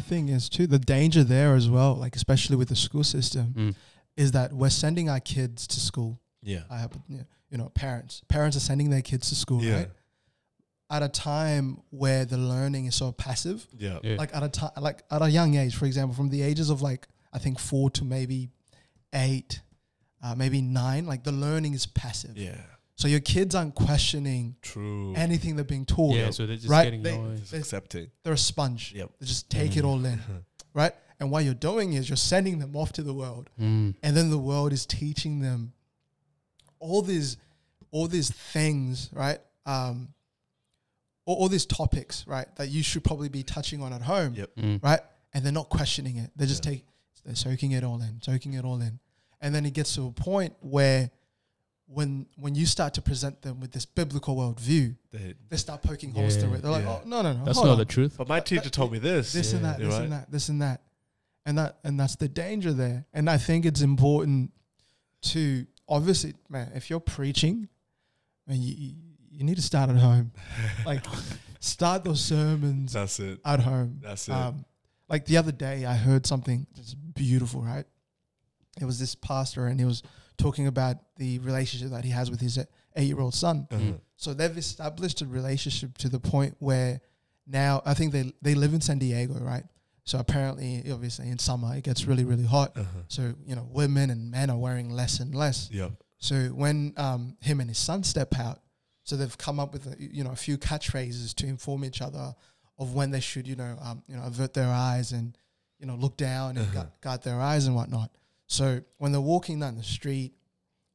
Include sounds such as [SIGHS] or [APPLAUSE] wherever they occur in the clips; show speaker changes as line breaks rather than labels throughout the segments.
the thing is too the danger there as well, like especially with the school system,
Mm.
is that we're sending our kids to school.
Yeah.
I have, you know, parents. Parents are sending their kids to school,
Yeah.
right? At a time where the learning is so passive,
Yeah.
Yeah.
like at a time, like at a young age, for example, from the ages of like I think four to maybe eight, uh, maybe nine, like the learning is passive.
Yeah.
So your kids aren't questioning
True.
anything they're being taught.
yeah, so they're just
Right,
getting
they-
noise.
Just accepting.
They're a sponge.
Yep.
They just take it
Mm.
all in, [LAUGHS] right? And what you're doing is you're sending them off to the world,
Mm.
and then the world is teaching them all these, all these things, right? Um, all, all these topics, right, that you should probably be touching on at home,
Yep.
Mm.
right? And they're not questioning it. They're just
Yeah.
take, they're soaking it all in, soaking it all in, and then it gets to a point where, when when you start to present them with this biblical worldview,
They-
they start poking holes through it. They're like, oh no no no,
That's not
on.
the truth.
but my teacher
but
told me this.
this and that, this
right.
and that, this and that, and that and that's the danger there. And I think it's important to obviously, man, if you're preaching, and you you, you need to start at home, [LAUGHS] like start those sermons
That's it.
at home.
That's it.
Um, like the other day, I heard something that's beautiful. Right, it was this pastor, and he was talking about the relationship that he has with his eight-year-old son.
Uh-huh.
So they've established a relationship to the point where now I think they they live in San Diego, right? So apparently, obviously, in summer it gets really really hot.
Uh-huh.
So you know, women and men are wearing less and less.
Yep.
So when um, him and his son step out, so they've come up with a, you know a few catchphrases to inform each other of when they should you know um, you know avert their eyes and you know look down and
Uh-huh.
guard, guard their eyes and whatnot. So when they're walking down the street,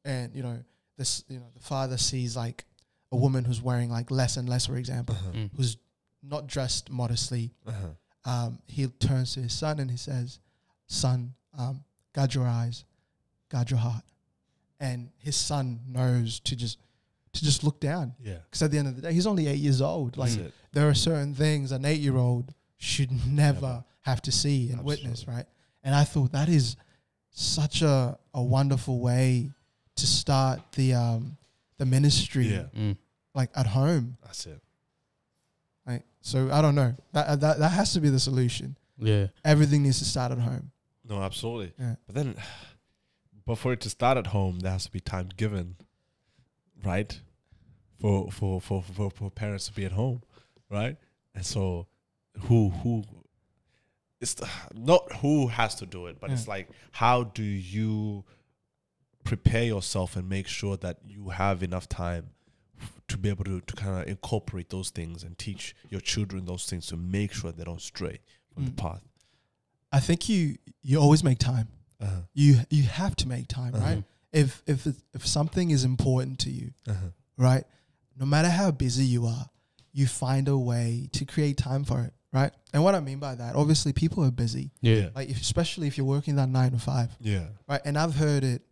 and you know this you know the father sees like a woman who's wearing like less and less, for example,
Uh-huh.
Mm.
who's not dressed modestly,
Uh-huh.
um, he turns to his son and he says, "Son, um, guard your eyes, guard your heart." And his son knows to just to just look down
Yeah.
because at the end of the day, he's only eight years old. Like there are certain things an eight year old should never
Never.
have to see and witness, right? And I thought that is such a, a wonderful way to start the um the ministry
Yeah.
Mm.
like at home.
That's it.
Right. So I don't know. That that that has to be the solution.
Yeah.
Everything needs to start at home.
No, absolutely.
Yeah.
But then, [SIGHS] but for it to start at home, there has to be time given, right? For for for for, for parents to be at home, right? And so, who who? It's the, not who has to do it, but it's like how do you prepare yourself and make sure that you have enough time to be able to, to kind of incorporate those things and teach your children those things to make sure they don't stray from the
Mm.
path.
I think you you always make time.
Uh-huh.
You you have to make time, right?
Mhm.
If if if something is important to you,
Uh-huh.
right? No matter how busy you are, you find a way to create time for it, right? And what I mean by that, obviously, people are busy,
Yeah.
like if, especially if you're working that nine to five,
Yeah.
right? And I've heard it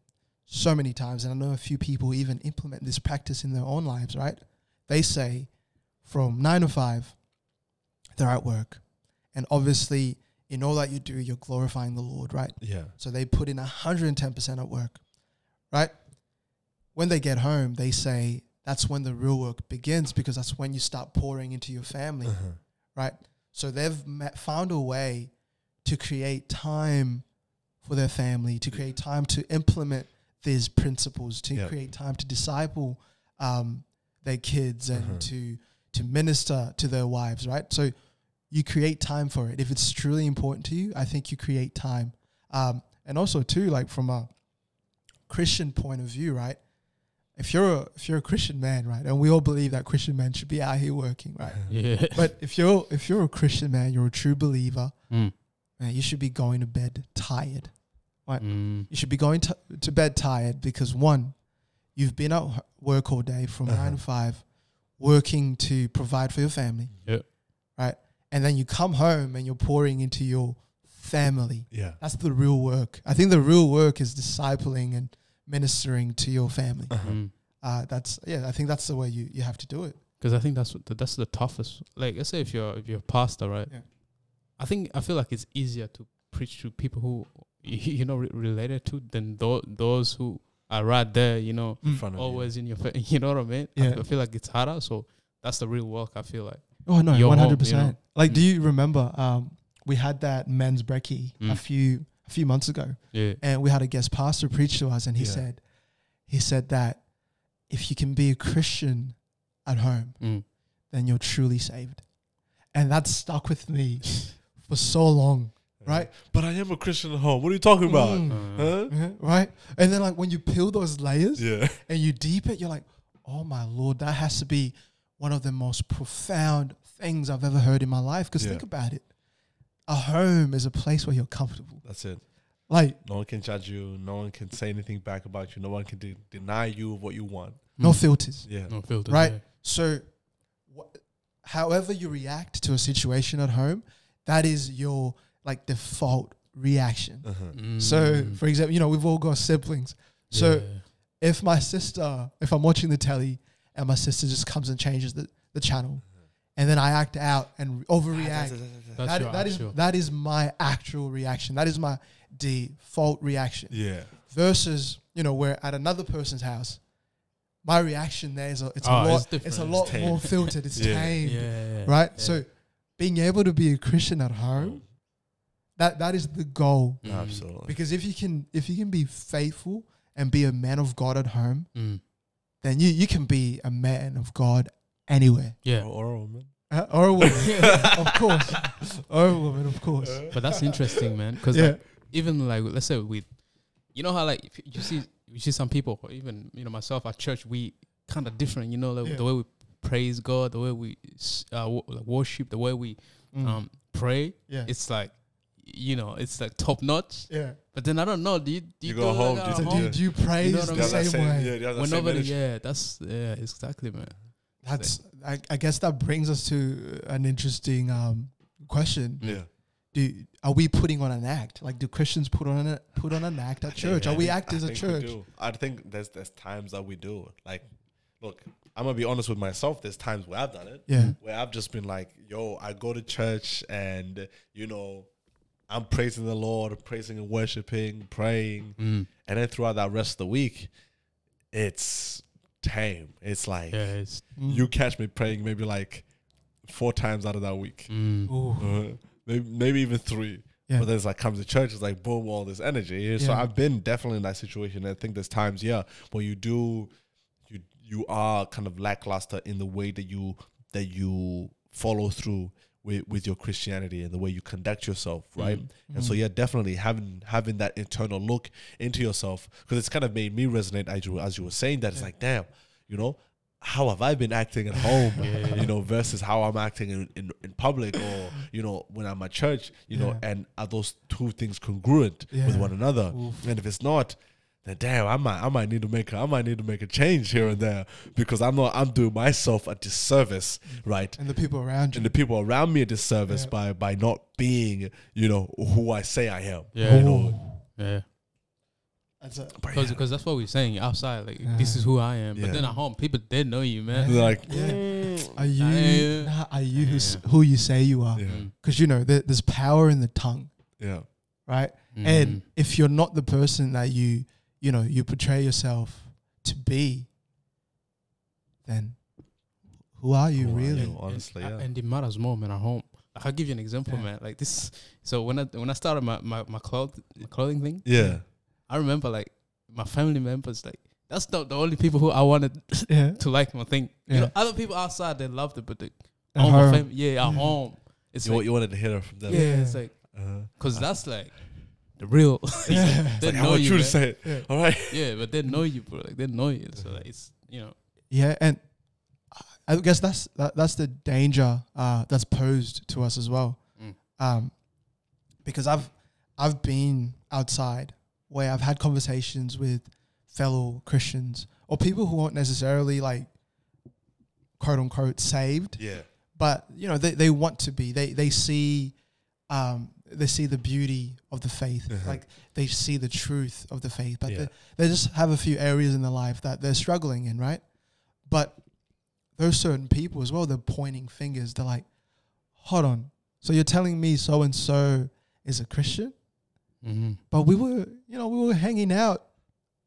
so many times, and I know a few people even implement this practice in their own lives, right? They say from nine to five, they're at work, and obviously, in all that you do, you're glorifying the Lord, right?
Yeah.
So they put in 110% at work, right? When they get home, they say that's when the real work begins because that's when you start pouring into your family,
Uh-huh.
right? So they've found a way to create time for their family, to create time to implement these principles, to
Yep.
create time to disciple um, their kids and
Uh-huh.
to to minister to their wives, right? So you create time for it. If it's truly important to you, I think you create time. Um, and also too, like from a Christian point of view, right? If you're a, if you're a Christian man, right, and we all believe that Christian men should be out here working, right? [LAUGHS]
Yeah.
But if you're if you're a Christian man, you're a true believer,
Mm.
man, you should be going to bed tired.
Mm.
You should be going to, to bed tired because one, you've been at work all day from
Uh-huh.
nine to five, working to provide for your family,
Yep.
right? And then you come home and you're pouring into your family.
Yeah.
That's the real work. I think the real work is discipling and ministering to your family.
Uh-huh.
Mm.
Uh, that's yeah. I think that's the way you, you have to do it.
because I think that's what the, that's the toughest. Like, let's say if you're if you're a pastor, right?
Yeah.
I think I feel like it's easier to preach to people who [LAUGHS] you know re- related to than tho- those who are right there. You know,
In front of you.
always in your face. [LAUGHS] You know what I mean? I
Yeah.
f- I feel like it's harder. So that's the real work. I feel like.
Oh no,
Your
one
home,
hundred
you know.
percent. Like, do
Mm.
you remember um, we had that men's brekkie a
Mm.
few a few months ago,
Yeah.
and we had a guest pastor preach to us, and he
Yeah.
said, he said that if you can be a Christian at home,
Mm.
then you're truly saved, and that stuck with me [LAUGHS] for so long, right?
But I am a Christian at home. What are you talking about?
Mm.
Uh,
Huh?
Yeah, right? And then like when you peel those layers
Yeah.
and you deep it, you're like, oh my lord, that has to be one of the most profound things I've ever heard in my life. Because
Yeah.
think about it, a home is a place where you're comfortable.
That's it.
Like
No one can judge you. No one can say anything back about you. No one can de- deny you what you want.
no
mm.
filters,
Yeah.
No filter.
Right.
yeah.
So, wh- however you react to a situation at home, that is your like default reaction.
Uh-huh.
So,
Mm.
for example, you know we've all got siblings. So
Yeah.
if my sister, if I'm watching the telly and my sister just comes and changes the, the channel, and then I act out and overreact,
That's
that, that is that is my actual reaction. That is my default reaction.
Yeah.
Versus, you know, we're at another person's house. My reaction there is a, it's
Oh,
a lot it's,
different.
a
It's
lot
tame.
more filtered. It's [LAUGHS]
Yeah.
tame,
yeah.
right?
yeah.
So, being able to be a Christian at home, that that is the goal.
Mm.
Absolutely.
Because if you can if you can be faithful and be a man of God at home,
Mm.
then you you can be a man of God anywhere.
Yeah.
Or, or a woman.
Uh, or a [LAUGHS] [LAUGHS] woman, of course. Or a woman, of course.
But that's interesting, man. Because
Yeah.
like, even like let's say with, you know how like if you see you see some people, or even you know myself at church, we kind of different. You know like,
Yeah.
the way we praise God, the way we uh, wo- like worship, the way we
Mm.
um pray.
yeah.
It's like you know it's like top notch.
yeah.
But then I don't know. Do you do
You
you,
go
do
home,
like
do you-
home?
you- do you praise
know
the
mean?
that
same, way?
Yeah, you have same
nobody, yeah, that's yeah, exactly, man.
That's I, I guess that brings us to an interesting um, question.
Yeah.
Do are we putting on an act? Like do Christians put on a, put on an act at church? Are we
I
act as a church?
I think there's there's times that we do. Like, look, I'm gonna be honest with myself. There's times where I've done it.
Yeah.
Where I've just been like, yo, I go to church and you know, I'm praising the Lord, praising and worshiping, praying,
Mm.
and then throughout that rest of the week, it's tame. It's like
Yeah, it's
Mm.
you catch me praying maybe like four times out of that week.
mm.
Uh, maybe, maybe even three.
Yeah.
But then it's like comes to church, it's like boom, all this energy. So I've been definitely in that situation. I think there's times, yeah, where you do, you you are kind of lackluster in the way that you that you follow through with with your Christianity and the way you conduct yourself, right?
Mm.
And so
Mm.
yeah, definitely having having that internal look into yourself because it's kind of made me resonate as you as you were saying that it's like, damn, you know, how have I been acting at home? [LAUGHS]
Yeah.
you know, versus how I'm acting in, in, in public or, you know, when I'm at church, you know, and are those two things congruent with one another?
Oof.
And if it's not, then damn, I might I might need to make a, I might need to make a change here and there because I'm not I'm doing myself a disservice, right?
And the people around you.
And the people around me a disservice
Yeah.
by by not being, you know, who I say I am.
Yeah.
You know,
yeah.
That's a,
but
Because
yeah.
because that's what we're saying outside. Like this is who I am. But
Yeah.
then at home, people they know you, man.
They're like,
Yeah.
mm,
are you are you who, who you say you are?
yeah,
Mm.
Because you know there, there's power in the tongue,
yeah,
right?
Mm.
And if you're not the person that you you know you portray yourself to be, then who are you
Who are
really?
you? honestly,
and,
yeah.
and it matters more, man. At home, like, I'll give you an example,
Yeah.
man. Like this. So when I when I started my my my, cloth, my clothing thing,
yeah,
I remember like my family members like. That's not the only people who I wanted [LAUGHS]
Yeah,
to like my thing. You know, other people outside they loved it, but the
At
home, my fam- yeah, at
Yeah.
home, it's
you,
like,
you wanted to hear it from them.
yeah, it's like
Uh-huh.
because that's like the real. [LAUGHS]
Yeah.
they
Like, I
know
want
you,
you to say it.
Yeah.
All right.
Yeah, but they know you, bro. Like they know you, so like it's you know.
Yeah, and I guess that's that, that's the danger uh, that's posed to us as well.
Mm.
Um, because I've I've been outside where I've had conversations with fellow Christians or people who aren't necessarily like quote unquote saved,
Yeah.
but you know they, they want to be. They they see um, they see the beauty of the faith,
Uh-huh.
like they see the truth of the faith, but
Yeah.
they, they just have a few areas in their life that they're struggling in, right? But those certain people as well, they're pointing fingers. They're like, hold on. So you're telling me so and so is a Christian?
Mm-hmm.
But we were, you know, we were hanging out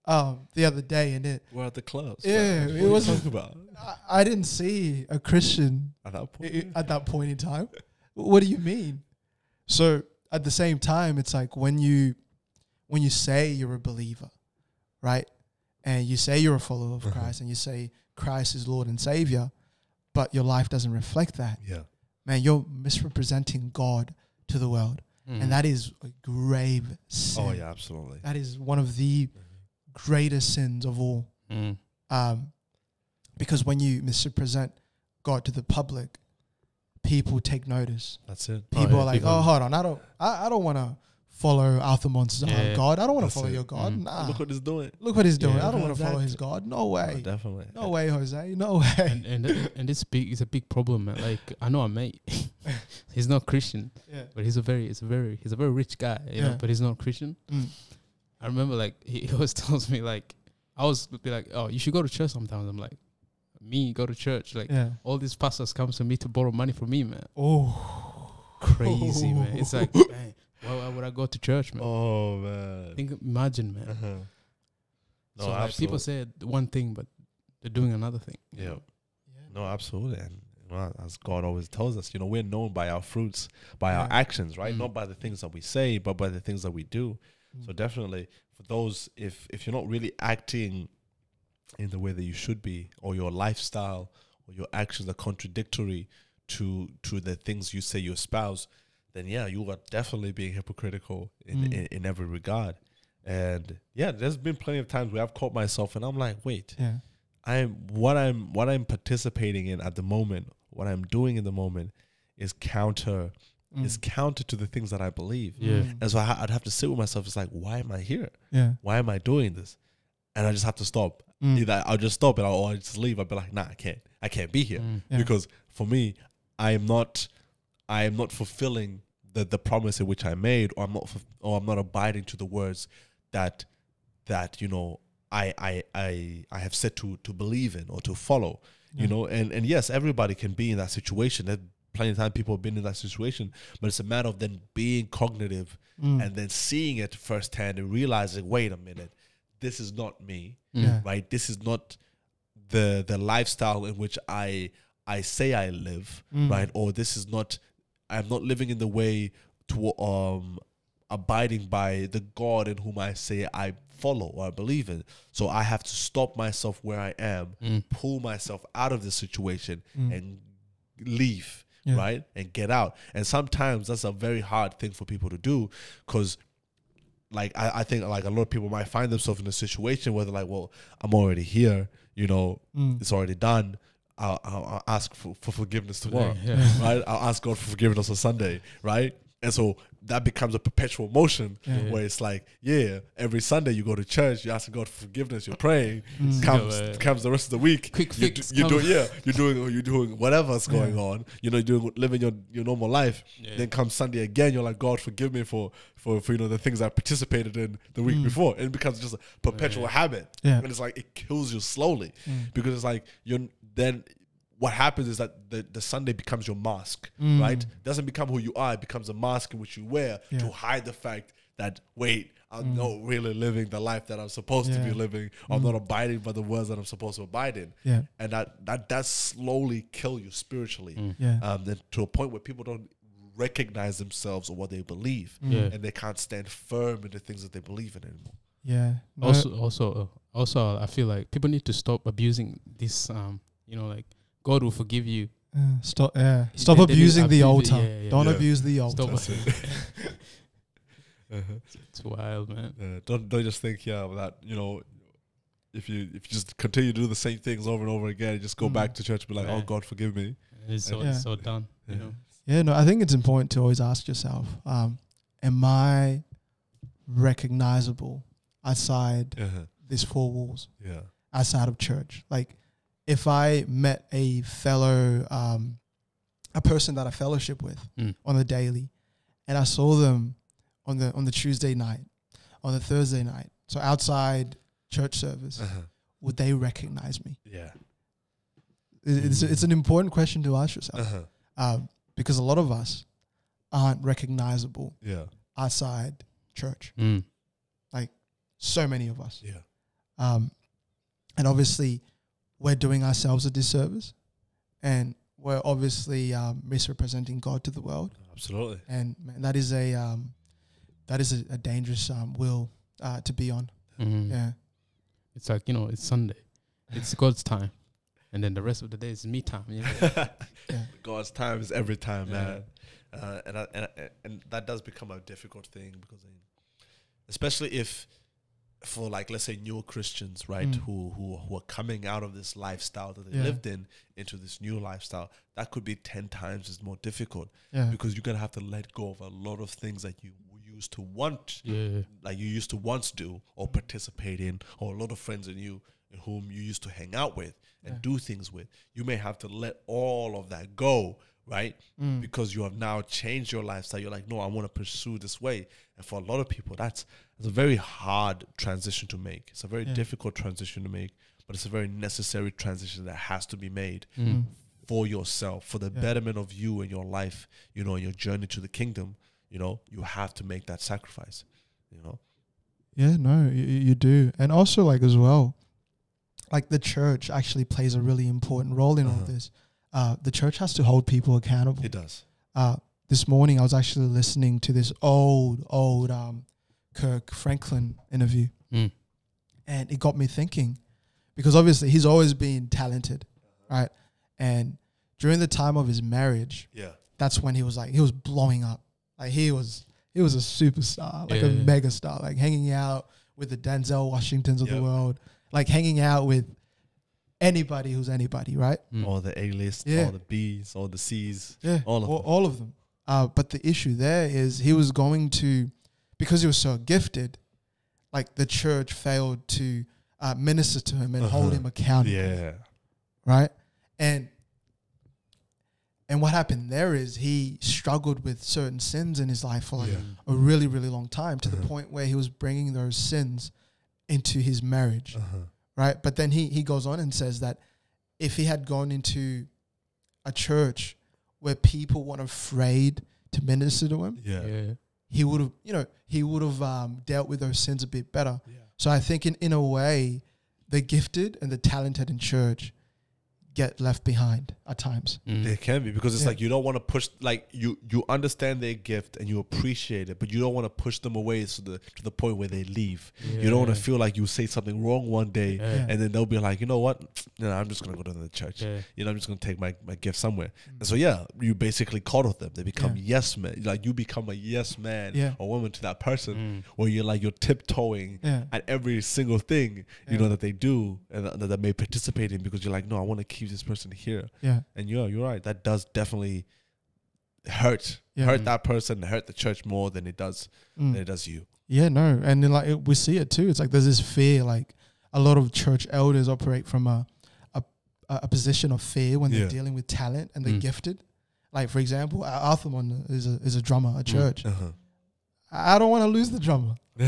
um, the other day and it,
We're at the clubs.
Yeah,
man.
it wasn't-
talking about
I, I didn't see a Christian
at that point.
at that point in time. What do you mean? So at the same time, it's like when you when you say you're a believer, right? And you say you're a follower of
Uh-huh.
Christ and you say Christ is Lord and Savior, but your life doesn't reflect that,
Yeah.
man, you're misrepresenting God to the world.
Mm.
And that is a grave sin.
Oh yeah, absolutely.
That is one of the greatest sins of all.
Mm.
Um, because when you misrepresent God to the public, people take notice.
That's it.
Oh,
People
yeah,
are like,
people-
"Oh, hold on, I don't, I, I don't want to follow Arthur Monster's
Yeah.
God. I don't want to follow
it.
your God.
Mm.
Nah,
Look what he's doing.
look what he's doing.
Yeah.
I don't want to follow his God. No way,
Oh, definitely.
no way, Jose, no way.
and and th- and this big is a big problem, man. Like I know a mate, [LAUGHS] he's not Christian,
yeah.
but he's a very, he's a very, he's a very rich guy, you know.
Yeah.
But he's not Christian.
Mm.
I remember like he [LAUGHS] he always tells me like I always would be like, oh, you should go to church sometimes. I'm like, me go to church like
yeah.
all these pastors come to me to borrow money from me, man.
Oh,
Crazy, man. It's like, [LAUGHS] man, why, why would I go to church, man?
Oh man.
Think, imagine, man.
Uh-huh. No,
so like, people
absolutely.
say one thing, but they're doing another thing. you
Yeah. No, absolutely. And you know, as God always tells us, you know, we're known by our fruits, by our actions, right?
Mm.
Not by the things that we say, but by the things that we do. So definitely for those if if you're not really acting in the way that you should be, or your lifestyle or your actions are contradictory to to the things you say you espouse, then yeah, you are definitely being hypocritical in,
Mm.
in, in every regard. And yeah, there's been plenty of times where I've caught myself and I'm like, wait,
yeah,
I'm what I'm what I'm participating in at the moment, what I'm doing in the moment is counter
Mm.
is counter to the things that I believe.
Yeah.
Mm.
And so I, I'd have to sit with myself. It's like, why am I here?
yeah,
Why am I doing this? And I just have to stop.
Mm.
Either I'll just stop it or I'll just leave. I'll be like, nah, I can't. I can't be here
Mm.
Yeah.
because for me, I am not, I am not fulfilling the the promise in which I made, or I'm not, or I'm not abiding to the words that that you know I I I I have said to to believe in or to follow. You know, and and yes, everybody can be in that situation. There's plenty of time people have been in that situation, but it's a matter of then being cognitive
Mm.
and then seeing it firsthand and realizing, wait a minute, this is not me
Mm.
Yeah.
right this is not the the lifestyle in which i i say i live
Mm.
right or this is not i'm not living in the way to um abiding by the god in whom i say i follow or i believe in so i have to stop myself where i am
Mm.
pull myself out of this situation
Mm.
and leave
Yeah.
right and get out and sometimes that's a very hard thing for people to do because like I, I think like a lot of people might find themselves in a situation where they're like well i'm already here you know
Mm.
it's already done i'll, I'll, I'll ask for, for forgiveness tomorrow
Yeah, yeah.
right i'll ask god for forgiveness on sunday right and so that becomes a perpetual motion
Yeah.
where it's like yeah every sunday you go to church you ask god for forgiveness you're praying
Mm.
comes
Yeah,
comes the rest of the week
quick
you
fix
do, you do yeah you're doing you're doing whatever's going
Yeah.
on you know you're doing living your your normal life
Yeah.
then comes sunday again you're like god forgive me for for, for you know the things i participated in the week
Mm.
before and it becomes just a perpetual
Yeah.
habit
Yeah.
and it's like it kills you slowly
Mm.
because it's like you're then what happens is that the, the Sunday becomes your mask,
Mm.
right? doesn't become who you are, it becomes a mask in which you wear
Yeah.
to hide the fact that wait, I'm
Mm.
not really living the life that I'm supposed to be living. I'm
Mm.
not abiding by the words that I'm supposed to abide in.
Yeah.
And that that does slowly kill you spiritually.
Mm.
Yeah.
Um then to a point where people don't recognize themselves or what they believe.
Mm.
Yeah.
And they can't stand firm in the things that they believe in anymore.
Yeah.
Also also uh, also i feel like people need to stop abusing this um you know like god will forgive you
uh, stop. Yeah. Stop
They- they need
abusing the altar.
yeah, yeah.
Don't
Yeah.
abuse the altar.
Stop.
That's it. [LAUGHS] Uh-huh.
it's wild man
Uh, don't don't just think yeah that you know if you if you just continue to do the same things over and over again, just go
Mm.
back to church and be like, oh God, forgive me.
It's so
Yeah.
it's so done you
Yeah.
know
Yeah, no, I think it's important to always ask yourself, um, am I recognizable outside
Uh-huh.
these four walls,
Yeah.
outside of church? Like, if I met a fellow, um, a person that I fellowship with
Mm.
on the daily, and I saw them on the on the Tuesday night, on the Thursday night, so outside church service,
Uh-huh.
would they recognize me?
Yeah.
It- It's, it's an important question to ask yourself
Uh-huh.
um, because a lot of us aren't recognizable
Yeah.
outside church.
Mm.
So many of us.
Yeah.
Um, and obviously, we're doing ourselves a disservice. And we're obviously um, misrepresenting God to the world,
Absolutely.
and man, that is a um, that is a, a dangerous um, will uh, to be on.
Mhm.
Yeah,
It's like you know, it's Sunday, it's God's time, and then the rest of the day is me time. You know? [LAUGHS]
yeah,
God's time is every time,
Yeah.
man. Uh, and, I, and I- and that does become a difficult thing because, I- especially if for like let's say newer Christians, right,
Mm.
who who who are coming out of this lifestyle that they
Yeah.
lived in into this new lifestyle, that could be ten times as more difficult
yeah,
because you're gonna have to let go of a lot of things that you used to want
yeah,
like you used to once do or participate in, or a lot of friends in you in whom you used to hang out with and do things with. You may have to let all of that go, right?
Mm.
Because you have now changed your lifestyle. You're like, no, I want to pursue this way. And for a lot of people, that's, that's a very hard transition to make. It's a very
Yeah.
difficult transition to make, but it's a very necessary transition that has to be made
Mm.
for yourself, for the
Yeah.
betterment of you and your life, you know, and your journey to the kingdom. You know, you have to make that sacrifice. You know,
Yeah, no, you, you do. And also, like, as well, like the church actually plays a really important role in all
Uh-huh.
this. Uh, the church has to hold people accountable.
it does.
Uh, this morning, I was actually listening to this old, old um, Kirk Franklin interview,
Mm.
and it got me thinking because obviously he's always been talented, right? And during the time of his marriage,
Yeah.
that's when he was like, he was blowing up. Like, he was. He was a superstar, like a
Yeah, yeah.
mega star, like hanging out with the Denzel Washingtons of the world, like hanging out with anybody who's anybody, right?
Mm.
All the A list,
Yeah.
all the B's, all the C's.
Yeah,
All of
all,
them.
all of them. Uh, but the issue there is he was going to, because he was so gifted, like the church failed to uh, minister to him and hold
Uh-huh.
him accountable,
Yeah.
right? And and what happened there is he struggled with certain sins in his life for like
Yeah.
a really really long time to the
Uh-huh.
point where he was bringing those sins into his marriage,
Uh-huh.
right? But then he he goes on and says that if he had gone into a church where people weren't afraid to minister to him,
Yeah.
yeah,
he would have, you know, he would have um, dealt with those sins a bit better.
Yeah.
So I think in, in a way, the gifted and the talented in church get left behind at times.
Mm.
They can be because it's
Yeah.
like you don't want to push like you you understand their gift and you appreciate it, but you don't want to push them away to the to the point where they leave. You don't want to feel like you say something wrong one day
Yeah.
and then they'll be like, you know what? [TSK] No, I'm just gonna go to the church.
Yeah.
You know, I'm just gonna take my, my gift somewhere. And so yeah, you basically coddle them. They become
Yeah.
yes men. Like you become a yes man
Yeah.
or woman to that person
Mm.
where you're like you're tiptoeing
Yeah.
at every single thing you
Yeah.
know that they do and that, that they may participate in because you're like, no, I want to keep this person here.
Yeah.
And yeah, you're right. That does definitely hurt
Yeah.
hurt
Mm.
that person, hurt the church more than it does
Mm.
than it does you.
Yeah, no, and then like it, we see it too. It's like there's this fear. Like a lot of church elders operate from a a, a position of fear when
Yeah.
they're dealing with talent and they're
Mm.
gifted. Like for example, Ar- Arthurmon is a is a drummer at church.
Uh-huh.
I I don't want to lose the drummer. [LAUGHS] [LAUGHS] you,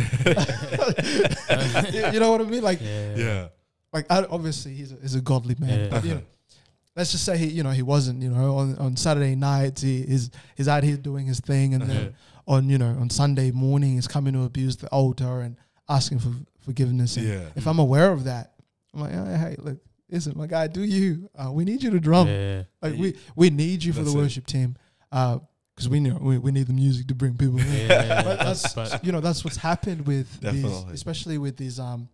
you know what I mean? Like
yeah,
yeah.
Like I, obviously he's a, he's a godly man.
Yeah.
But, you know, [LAUGHS] let's just say he you know he wasn't. You know on, on Saturday nights he is he's out here doing his thing, and then on you know on Sunday morning he's coming to abuse the altar and asking for forgiveness. And
Yeah.
if I'm aware of that, I'm like, hey, hey look, listen, my guy, do you? Uh, we need you to drum.
Yeah.
Like we we need you for the
That's it.
worship team. Because we know we, we need the music to bring people in.
Yeah, [LAUGHS]
But that's
but-
you know that's what's happened with these,
Definitely.
especially with these um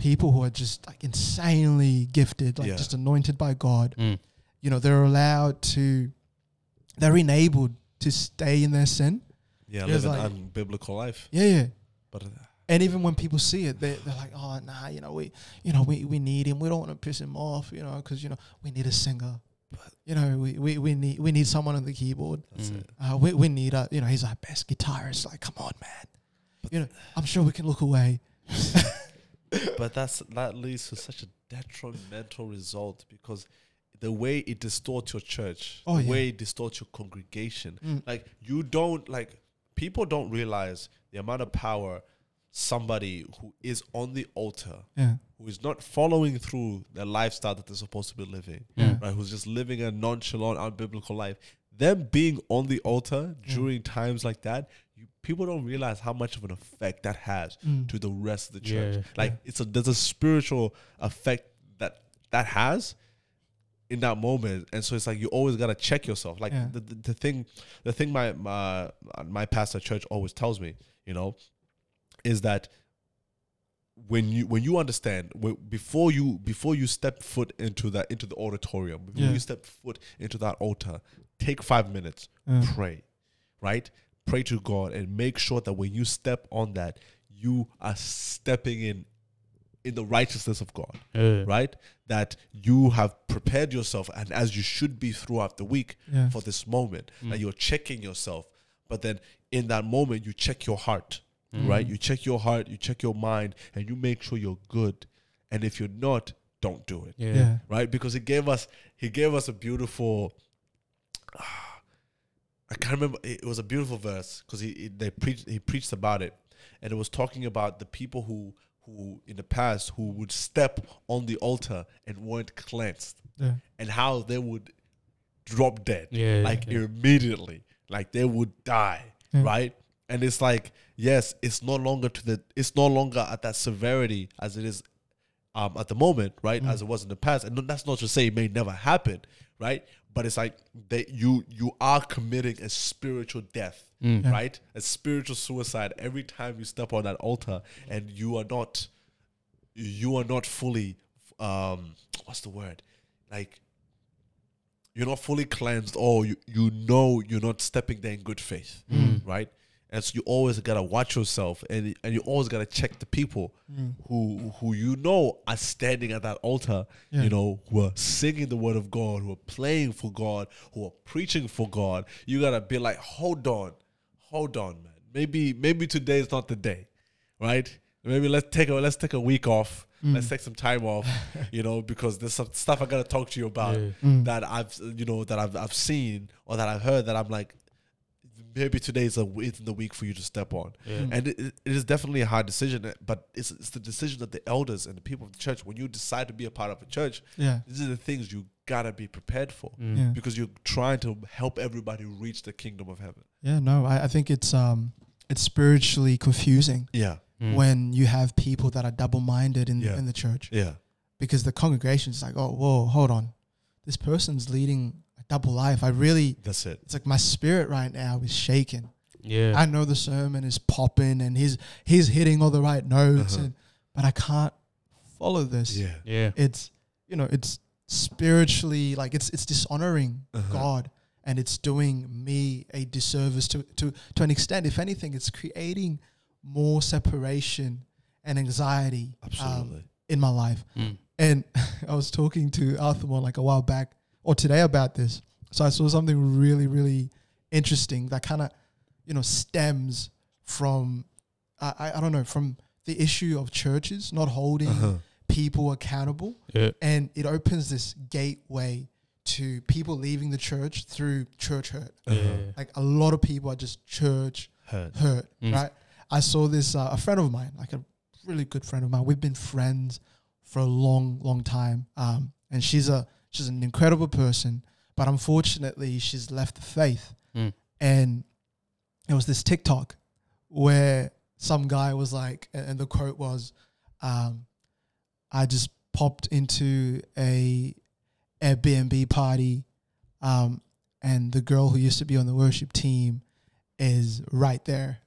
people who are just like insanely gifted, like
Yeah.
just anointed by God.
Mm.
You know they're allowed to, they're enabled to stay in their sin.
Yeah,
There's
live an unbiblical life.
Yeah, yeah.
But uh,
And even when people see it, they they're like, oh nah, you know we you know we, we need him. We don't want to piss him off, you know, because you know we need a singer. But You know we, we, we need we need someone on the keyboard.
that's
Mm.
it.
Uh, we we need a you know he's our best guitarist. Like come on, man. You know I'm sure we can look away. [LAUGHS]
But that's that leads to such a detrimental result because the way it distorts your church,
Oh,
the
yeah.
way it distorts your congregation,
Mm.
like you don't like people don't realize the amount of power somebody who is on the altar
Yeah.
who is not following through the lifestyle that they're supposed to be living
Yeah.
right who's just living a nonchalant unbiblical life them being on the altar during times like that people don't realize how much of an effect that has
Mm.
to the rest of the church
Yeah.
like it's a there's a spiritual effect that that has in that moment, and so it's like you always gotta check yourself. Like
Yeah.
the, the the thing, the thing my my my pastor church always tells me, you know, is that when you when you understand when, before you before you step foot into that into the auditorium before
Yeah.
you step foot into that altar take five minutes
Yeah.
pray right pray to god and make sure that when you step on that you are stepping in in the righteousness of god
Yeah.
right that you have prepared yourself and as you should be throughout the week
Yeah.
for this moment
Mm.
that you're checking yourself but then in that moment you check your heart
Mm.
right you check your heart you check your mind and you make sure you're good and if you're not don't do it
Yeah.
Yeah.
right because he gave us he gave us a beautiful I can't remember it was a beautiful verse because he, he they preached he preached about it. And it was talking about the people who who in the past who would step on the altar and weren't cleansed.
Yeah.
and how they would drop dead.
Yeah,
like
yeah.
immediately. Like they would die right? And it's like yes it's no longer to the it's no longer at that severity as it is um at the moment right? As it was in the past. And that's not to say it may never happen right but it's like they you you are committing a spiritual death
Mm.
Yeah.
right a spiritual suicide every time you step on that altar and you are not you are not fully um what's the word like you're not fully cleansed or you, you know you're not stepping there in good faith
Mm.
right and so you always gotta watch yourself and and you always gotta check the people
Mm.
who who you know are standing at that altar
Yeah.
you know who are singing the word of god who are playing for god who are preaching for god you gotta be like hold on hold on man maybe maybe today is not the day right maybe let's take a let's take a week off let's take some time off [LAUGHS] you know because there's some stuff i gotta talk to you about
Yeah.
Mm.
that i've you know that i've, I've seen or that i've heard that i'm like maybe today is a it's the week for you to step on
Yeah.
and it, it is definitely a hard decision but it's, it's the decision of the elders and the people of the church when you decide to be a part of a church
Yeah.
these are the things you gotta be prepared for
Mm.
Yeah.
because you're trying to help everybody reach the kingdom of heaven
Yeah. No, I, I think it's um it's spiritually confusing
yeah
Mm.
when you have people that are double minded in
Yeah.
in the church
yeah
because the congregation is like, oh, whoa, hold on, this person's leading a double life. I really,
that's it
it's like my spirit right now is shaking.
Yeah.
I know the sermon is popping and he's he's hitting all the right notes,
Uh-huh.
and but I can't follow this.
yeah
yeah.
It's you know it's spiritually like it's it's dishonoring
Uh-huh.
God and it's doing me a disservice to to to an extent. If anything, it's creating more separation and anxiety um,
absolutely
in my life.
Mm.
And [LAUGHS] I was talking to Arthur more like a while back or today about this. So I saw something really, really interesting that kind of, you know, stems from, I, I, I don't know, from the issue of churches not holding
uh-huh.
people accountable.
Yeah.
And it opens this gateway to people leaving the church through church hurt.
Yeah.
Like a lot of people are just church
Heard.
hurt,
Mm.
right? I saw this uh, a friend of mine, like a really good friend of mine. We've been friends for a long, long time, um, and she's a she's an incredible person. But unfortunately, she's left the faith.
Mm.
And it was this TikTok where some guy was like, and and the quote was, um, "I just popped into a Airbnb party, um, and the girl who used to be on the worship team is right there.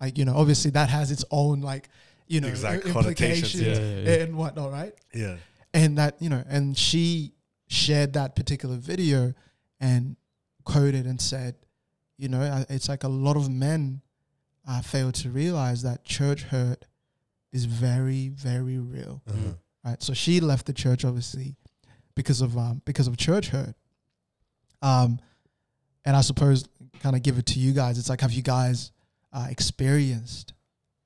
Like you know, obviously that has its own like you know
Exact
i- implications
yeah. Yeah, yeah.
and whatnot, right?
yeah
and that you know and she shared that particular video and quoted and said you know it's like a lot of men uh, fail to realize that church hurt is very very real.
Uh-huh.
right? So she left the church obviously because of um because of church hurt. Um and i suppose kind of give it to you guys. It's like have you guys uh, experienced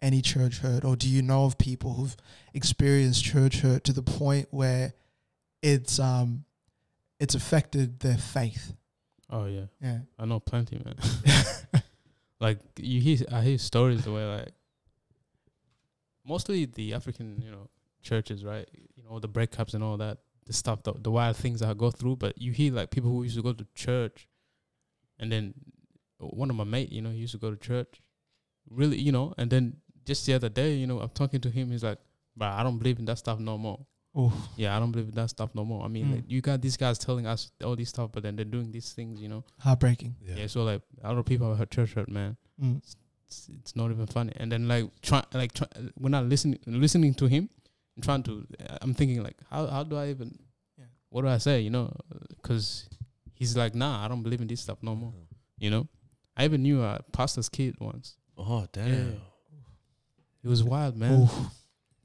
any church hurt? Or do you know of people who've experienced church hurt to the point where it's um it's affected their faith
Oh yeah.
yeah
I know plenty, man. [LAUGHS] like you hear, I hear stories the way like mostly the African, you know, churches, right? You know, the breakups and all that, the stuff, the, the wild things I go through. But you hear like people who used to go to church, and then one of my mate, you know, he used to go to church, really, you know, and then just the other day, you know, I'm talking to him. He's like, "But I don't believe in that stuff no more."
Oh,
Yeah, I don't believe in that stuff no more. I mean,
Mm.
like, you got these guys telling us all this stuff, but then they're doing these things, you know.
heartbreaking.
Yeah. so like a lot of people have heard church hurt, man.
Mm.
It's, it's not even funny. And then like try like try, when I listening listening to him and trying to, I'm thinking like, how how do I even,
Yeah.
what do I say? You know, because he's like, nah, I don't believe in this stuff no more. You know, I even knew a pastor's kid once.
Oh damn.
Yeah. It was wild, man.
Oh,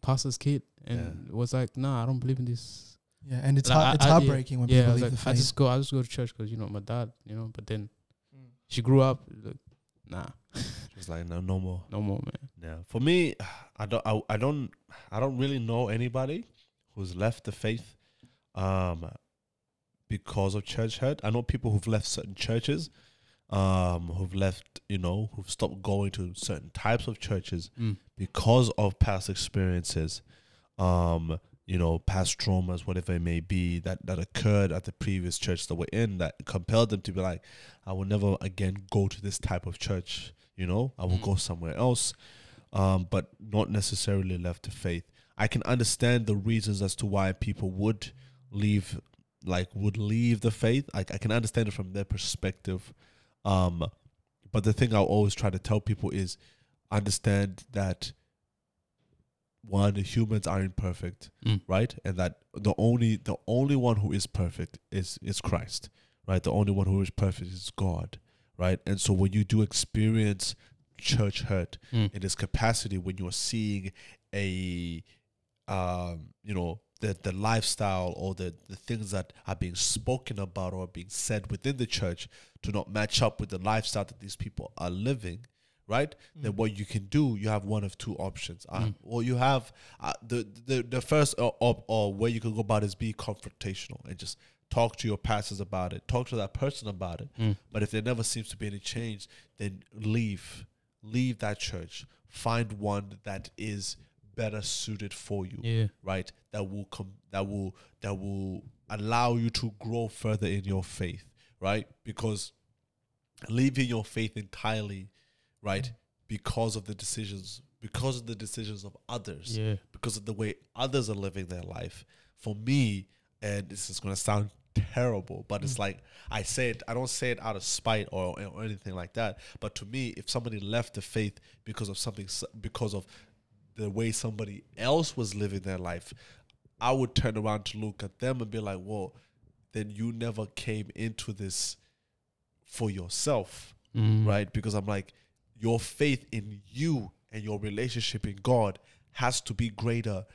Pastor's kid, and
Yeah.
was like, nah, I don't believe in this.
yeah, and it's
Like,
heart, it's
I- yeah,
heartbreaking when
yeah, I
people
was
leave
like,
the
I just go, I just go to church because you know my dad, you know. But then
Mm.
she grew up, like, nah, [LAUGHS]
Just like no, no more.
no more, man.
Yeah. For me, I don't. I, I don't. I don't really know anybody who's left the faith, um, because of church hurt. I know people who've left certain churches, um, who've left. You know, who've stopped going to certain types of churches
Mm.
because of past experiences, um, you know, past traumas, whatever it may be, that, that occurred at the previous church that we're in that compelled them to be like, I will never again go to this type of church, you know, I will
Mm.
go somewhere else, um, but not necessarily left the faith. I can understand the reasons as to why people would leave, like, would leave the faith. I, I can understand it from their perspective. Um, but the thing I always try to tell people is understand that one humans are imperfect
Mm.
right and that the only the only one who is perfect is is christ right the only one who is perfect is god right and so when you do experience church hurt
Mm.
in this capacity when you're seeing a um you know the the lifestyle or the the things that are being spoken about or being said within the church do not match up with the lifestyle that these people are living right? Then what you can do you have one of two options. Uh,
Mm.
or you have uh, the, the the first or, or, or where you can go about is be confrontational and just talk to your pastors about it talk to that person about it.
Mm.
but if there never seems to be any change then leave leave that church. Find one that is better suited for you
Yeah,
right? That will come that will that will allow you to grow further in your faith right? Because leaving your faith entirely right because of the decisions because of the decisions of others
yeah,
because of the way others are living their life for me and this is going to sound terrible but it's mm. like i say it i don't say it out of spite or, or anything like that but to me if somebody left the faith because of something because of the way somebody else was living their life i would turn around to look at them and be like well then you never came into this for yourself
Mm.
right? Because I'm like, your faith in you and your relationship in God has to be greater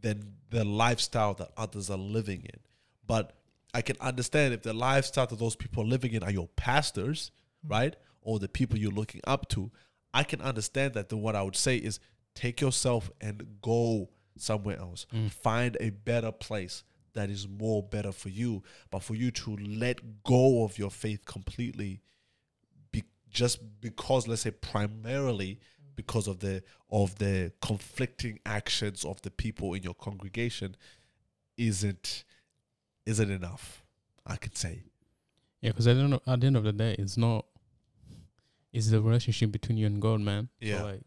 than the lifestyle that others are living in. But I can understand if the lifestyle that those people are living in are your pastors, right? Or the people you're looking up to. I can understand that. Then what I would say is take yourself and go somewhere else.
Mm.
Find a better place that is more better for you. But for you to let go of your faith completely be, just because let's say primarily because of the of the conflicting actions of the people in your congregation isn't isn't enough i could say
yeah. Because at the end of, at the end of the day, it's not. It's the relationship between you and God, man. So,
Yeah.
like,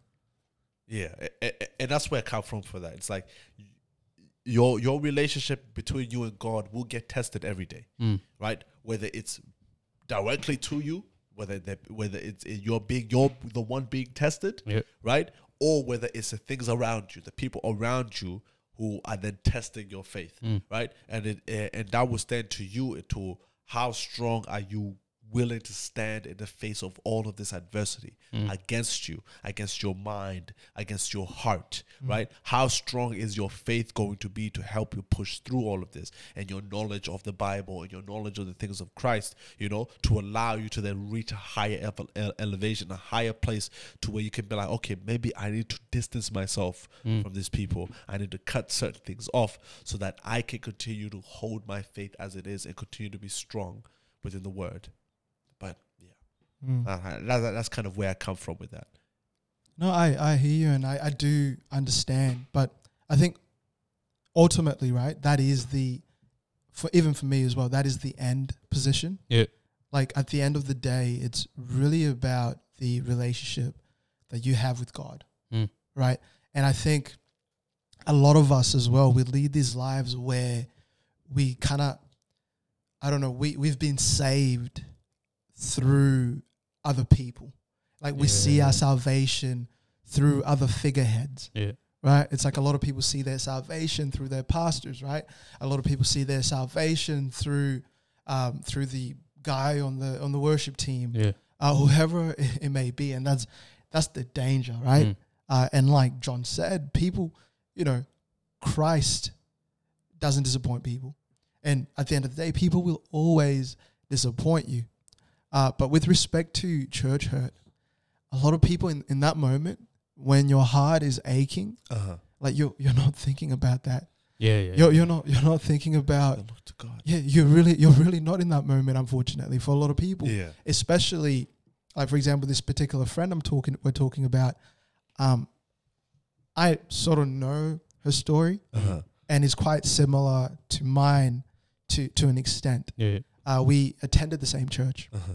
yeah and that's where i come from for that it's like your your relationship between you and god will get tested every day
mm,
right whether it's directly to you whether whether it's you're being you're the one being tested right? Or whether it's the things around you, the people around you who are then testing your faith,
Mm.
right? And it and that will stand to you to how strong are you willing to stand in the face of all of this adversity
Mm.
against you, against your mind, against your heart,
Mm.
right? How strong is your faith going to be to help you push through all of this and your knowledge of the Bible and your knowledge of the things of Christ, you know, to allow you to then reach a higher ele- ele- elevation, a higher place to where you can be like, okay, maybe I need to distance myself
Mm.
from these people. I need to cut certain things off so that I can continue to hold my faith as it is and continue to be strong within the word. But yeah,
Mm.
uh, that, that's kind of where I come from with that.
No, I, I hear you and I, I do understand. But I think ultimately, right, that is the, for even for me as well, that is the end position.
yeah,
Like at the end of the day, it's really about the relationship that you have with God,
Mm.
right? And I think a lot of us as well, we lead these lives where we kind of, I don't know, we, we've been saved through other people. Like we see our salvation through other figureheads,
Yeah.
right? It's like a lot of people see their salvation through their pastors, right? A lot of people see their salvation through um, through the guy on the on the worship team,
Yeah.
uh, whoever it, [LAUGHS] it may be, and that's that's the danger, right?
Mm.
Uh, and like John said, people, you know, Christ doesn't disappoint people, and at the end of the day, people will always disappoint you. Uh, but with respect to church hurt, a lot of people in, in that moment when your heart is aching,
Uh-huh.
like you're you're not thinking about that.
Yeah. Yeah.
You're you're not you're not thinking about
Look to God.
yeah. You're really you're really not in that moment. Unfortunately, for a lot of people,
Yeah.
especially like for example this particular friend i'm talking we're talking about um i sort of know her story
Uh-huh.
and it's quite similar to mine to to an extent
Yeah.
Uh, we attended the same church
Uh-huh.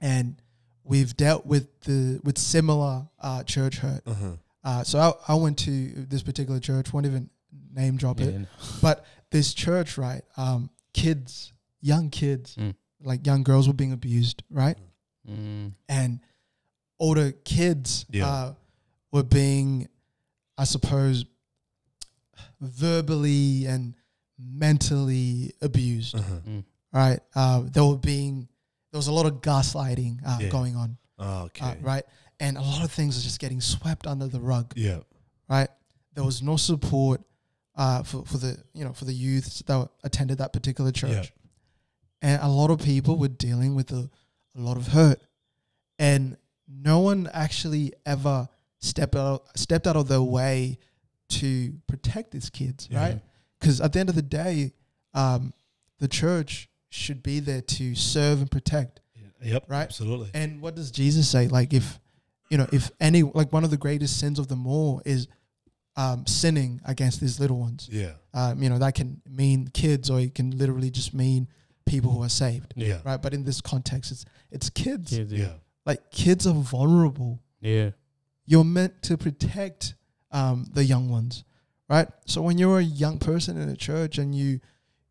and we've dealt with the with similar uh, church hurt
Uh-huh.
uh, so I, I went to this particular church won't even name drop it
Yeah.
but this church right um kids young kids
Mm.
like young girls were being abused right
Mm.
and older kids
Yeah.
uh, were being, I suppose, verbally and mentally abused.
Uh-huh.
Mm.
Right? Uh, they were being there was a lot of gaslighting uh,
Yeah.
going on.
Oh, okay.
Uh, right? And a lot of things are just getting swept under the rug.
Yeah.
Right? There was no support uh, for for the you know for the youths that attended that particular church, and a lot of people were dealing with a, a lot of hurt, and no one actually ever stepped out stepped out of their way to protect these kids,
Yeah.
right? Because at the end of the day, um, the church should be there to serve and protect.
Yep.
Right?
Absolutely.
And what does Jesus say? Like if you know, if any like one of the greatest sins of them all is um, sinning against these little ones.
Yeah.
Um, you know, that can mean kids or it can literally just mean people who are saved.
Yeah.
Right. But in this context it's it's kids.
Kids,
Yeah.
yeah.
Like kids are vulnerable.
Yeah.
You're meant to protect um, the young ones. Right. So when you're a young person in a church and you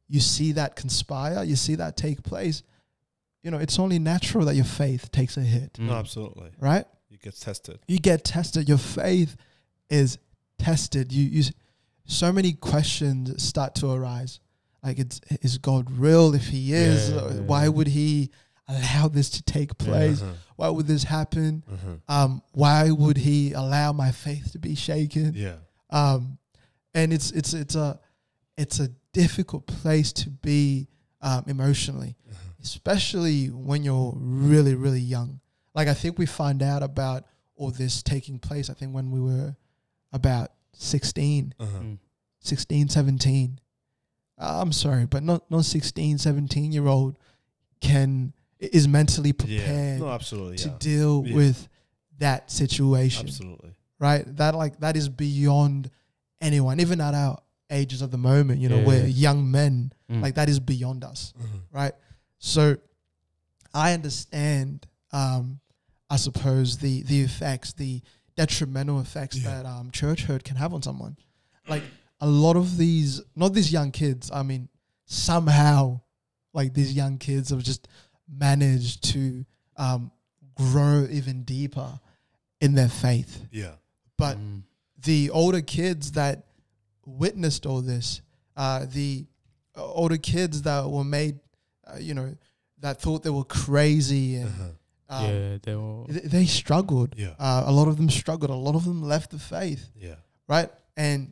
you see that conspire, you see that take place, you know, it's only natural that your faith takes a hit.
No,
Mm.
absolutely.
Right?
You get tested.
you get tested your faith is tested you you so many questions start to arise like it's is god real if he is
Yeah, yeah,
why
yeah.
would he allow this to take place
Uh-huh.
why would this happen
Uh-huh.
um why would he allow my faith to be shaken
Yeah.
um and it's it's it's a it's a difficult place to be um, emotionally
Uh-huh.
especially when you're really really young like i think we find out about all this taking place i think when we were about 16
Uh-huh.
Mm.
16 17 Uh, i'm sorry but not not 16 17 year old can is mentally
Yeah.
prepared
No, absolutely.
to
Yeah.
deal
Yeah.
with that situation
Absolutely.
right? That like that is beyond anyone, even at our ages of the moment. You know,
Yeah,
we're
yeah.
young men.
Mm.
Like that is beyond us,
Uh-huh.
right? So, I understand. Um, I suppose the the effects, the detrimental effects
Yeah.
that um church hurt can have on someone. Like a lot of these, not these young kids. I mean, somehow, like these young kids have just managed to um grow even deeper in their faith
Yeah.
but
Mm.
the older kids that witnessed all this, uh, the uh, older kids that were made, uh, you know, that thought they were crazy and
Uh-huh.
um,
yeah, they were.
th- they struggled.
Yeah.
Uh, a lot of them struggled. A lot of them left the faith,
Yeah.
right? And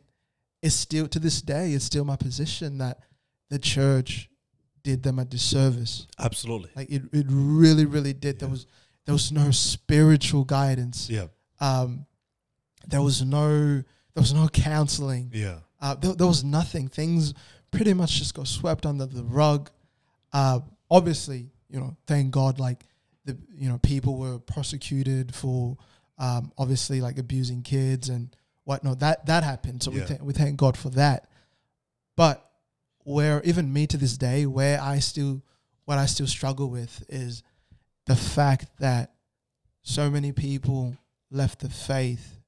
it's still to this day, it's still my position that the church did them a disservice.
Absolutely.
Like it, it really, really did. There was there was no spiritual guidance.
Yeah.
Um, there was no there was no counseling.
Yeah.
Uh, there, there was nothing. Things pretty much just got swept under the rug. Uh, obviously, you know, thank God, like the you know people were prosecuted for um, obviously like abusing kids and whatnot. That that happened. So we th- we thank God for that. But where even me to this day, where I still what I still struggle with is the fact that so many people left the faith